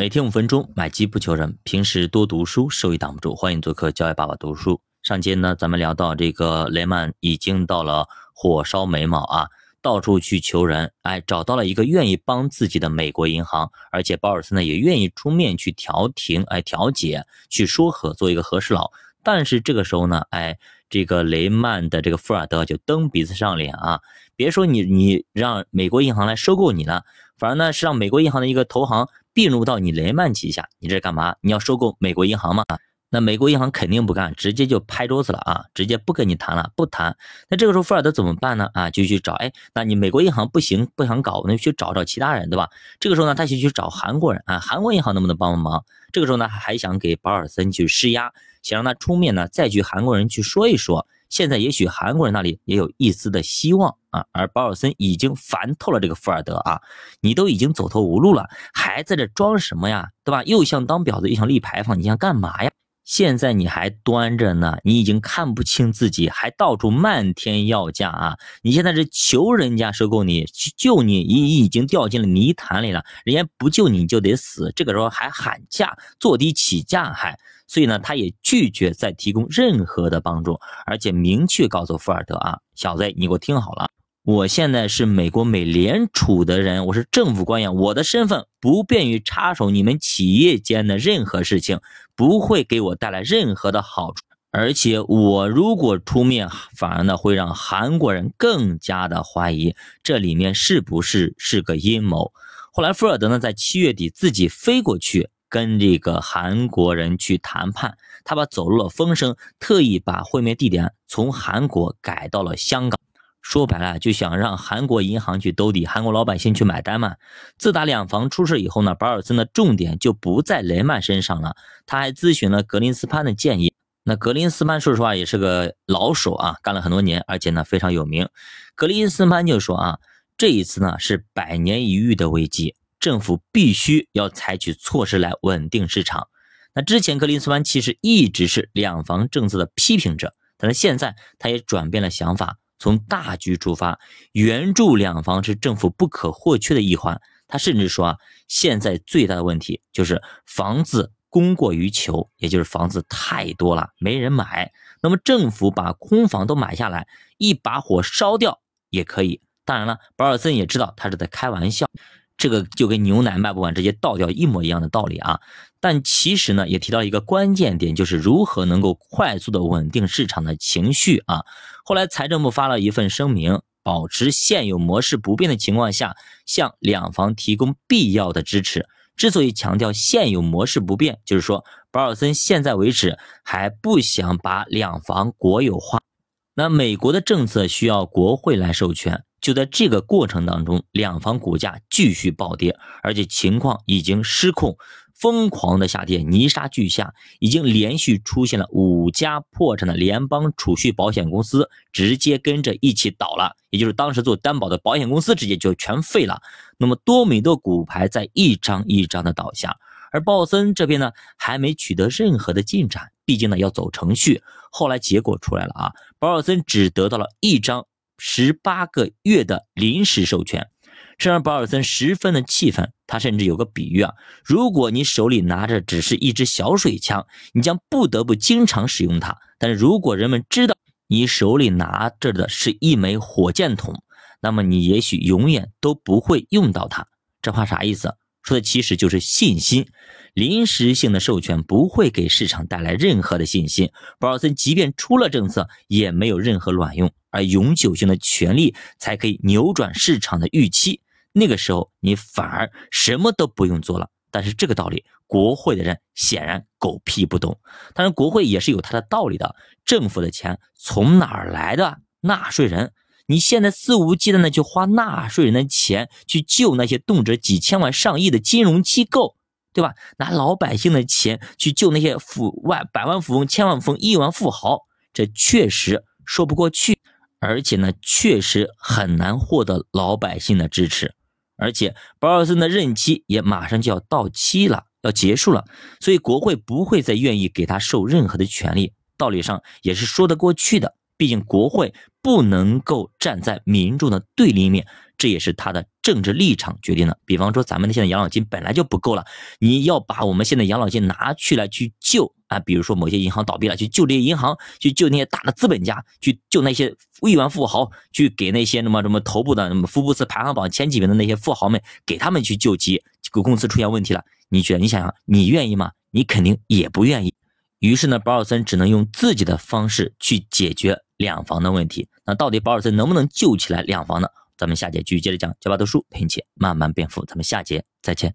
每天五分钟，买机不求人。平时多读书，收益挡不住。欢迎做客教育爸爸读书。上节呢，咱们聊到这个雷曼已经到了火烧眉毛啊，到处去求人，哎，找到了一个愿意帮自己的美国银行，而且保尔森呢也愿意出面去调停，哎，调解，去说和，做一个和事佬。但是这个时候呢，哎，这个雷曼的这个富尔德就蹬鼻子上脸啊，别说你你让美国银行来收购你了，反而呢是让美国银行的一个投行。并入到你雷曼旗下，你这是干嘛？你要收购美国银行吗？那美国银行肯定不干，直接就拍桌子了啊，直接不跟你谈了，不谈。那这个时候富尔德怎么办呢？啊，就去找，哎，那你美国银行不行，不想搞，那就去找找其他人，对吧？这个时候呢，他就去找韩国人啊，韩国银行能不能帮帮忙？这个时候呢，还想给保尔森去施压，想让他出面呢，再去韩国人去说一说。现在也许韩国人那里也有一丝的希望啊，而保尔森已经烦透了这个富尔德啊，你都已经走投无路了，还在这装什么呀，对吧？又想当婊子，又想立牌坊，你想干嘛呀？现在你还端着呢，你已经看不清自己，还到处漫天要价啊！你现在是求人家收购你，去救你，你已经掉进了泥潭里了，人家不救你就得死，这个时候还喊价，坐地起价还。所以呢，他也拒绝再提供任何的帮助，而且明确告诉富尔德啊，小子，你给我听好了，我现在是美国美联储的人，我是政府官员，我的身份不便于插手你们企业间的任何事情，不会给我带来任何的好处，而且我如果出面，反而呢会让韩国人更加的怀疑这里面是不是是个阴谋。后来富尔德呢在七月底自己飞过去。跟这个韩国人去谈判，他把走漏了风声，特意把会面地点从韩国改到了香港。说白了，就想让韩国银行去兜底，韩国老百姓去买单嘛。自打两房出事以后呢，保尔森的重点就不在雷曼身上了。他还咨询了格林斯潘的建议。那格林斯潘说实话也是个老手啊，干了很多年，而且呢非常有名。格林斯潘就说啊，这一次呢是百年一遇的危机。政府必须要采取措施来稳定市场。那之前格林斯潘其实一直是两房政策的批评者，但是现在他也转变了想法，从大局出发，援助两房是政府不可或缺的一环。他甚至说啊，现在最大的问题就是房子供过于求，也就是房子太多了，没人买。那么政府把空房都买下来，一把火烧掉也可以。当然了，保尔森也知道他是在开玩笑。这个就跟牛奶卖不完直接倒掉一模一样的道理啊！但其实呢，也提到一个关键点，就是如何能够快速的稳定市场的情绪啊。后来财政部发了一份声明，保持现有模式不变的情况下，向两房提供必要的支持。之所以强调现有模式不变，就是说保尔森现在为止还不想把两房国有化。那美国的政策需要国会来授权。就在这个过程当中，两房股价继续暴跌，而且情况已经失控，疯狂的下跌，泥沙俱下，已经连续出现了五家破产的联邦储蓄保险公司，直接跟着一起倒了，也就是当时做担保的保险公司直接就全废了。那么多米诺骨牌在一张一张的倒下，而鲍森这边呢还没取得任何的进展，毕竟呢要走程序。后来结果出来了啊，保尔森只得到了一张。十八个月的临时授权，这让保尔森十分的气愤。他甚至有个比喻啊，如果你手里拿着只是一支小水枪，你将不得不经常使用它；但如果人们知道你手里拿着的是一枚火箭筒，那么你也许永远都不会用到它。这话啥意思？说的其实就是信心。临时性的授权不会给市场带来任何的信心。保尔森即便出了政策，也没有任何卵用。而永久性的权利才可以扭转市场的预期。那个时候，你反而什么都不用做了。但是这个道理，国会的人显然狗屁不懂。当然，国会也是有它的道理的。政府的钱从哪儿来的？纳税人。你现在肆无忌惮的去花纳税人的钱去救那些动辄几千万、上亿的金融机构，对吧？拿老百姓的钱去救那些富万、百万富翁、千万富翁、亿万富豪，这确实说不过去。而且呢，确实很难获得老百姓的支持，而且保尔森的任期也马上就要到期了，要结束了，所以国会不会再愿意给他授任何的权利，道理上也是说得过去的。毕竟国会不能够站在民众的对立面，这也是他的政治立场决定的。比方说，咱们的现在养老金本来就不够了，你要把我们现在养老金拿去来去救啊，比如说某些银行倒闭了，去救这些银行，去救那些大的资本家，去救那些亿万富豪，去给那些什么什么头部的什么福布斯排行榜前几名的那些富豪们，给他们去救急，这个公司出现问题了，你觉得你想想，你愿意吗？你肯定也不愿意。于是呢，保尔森只能用自己的方式去解决两房的问题。那到底保尔森能不能救起来两房呢？咱们下节继续接着讲，教爸读书陪你慢慢变富。咱们下节再见。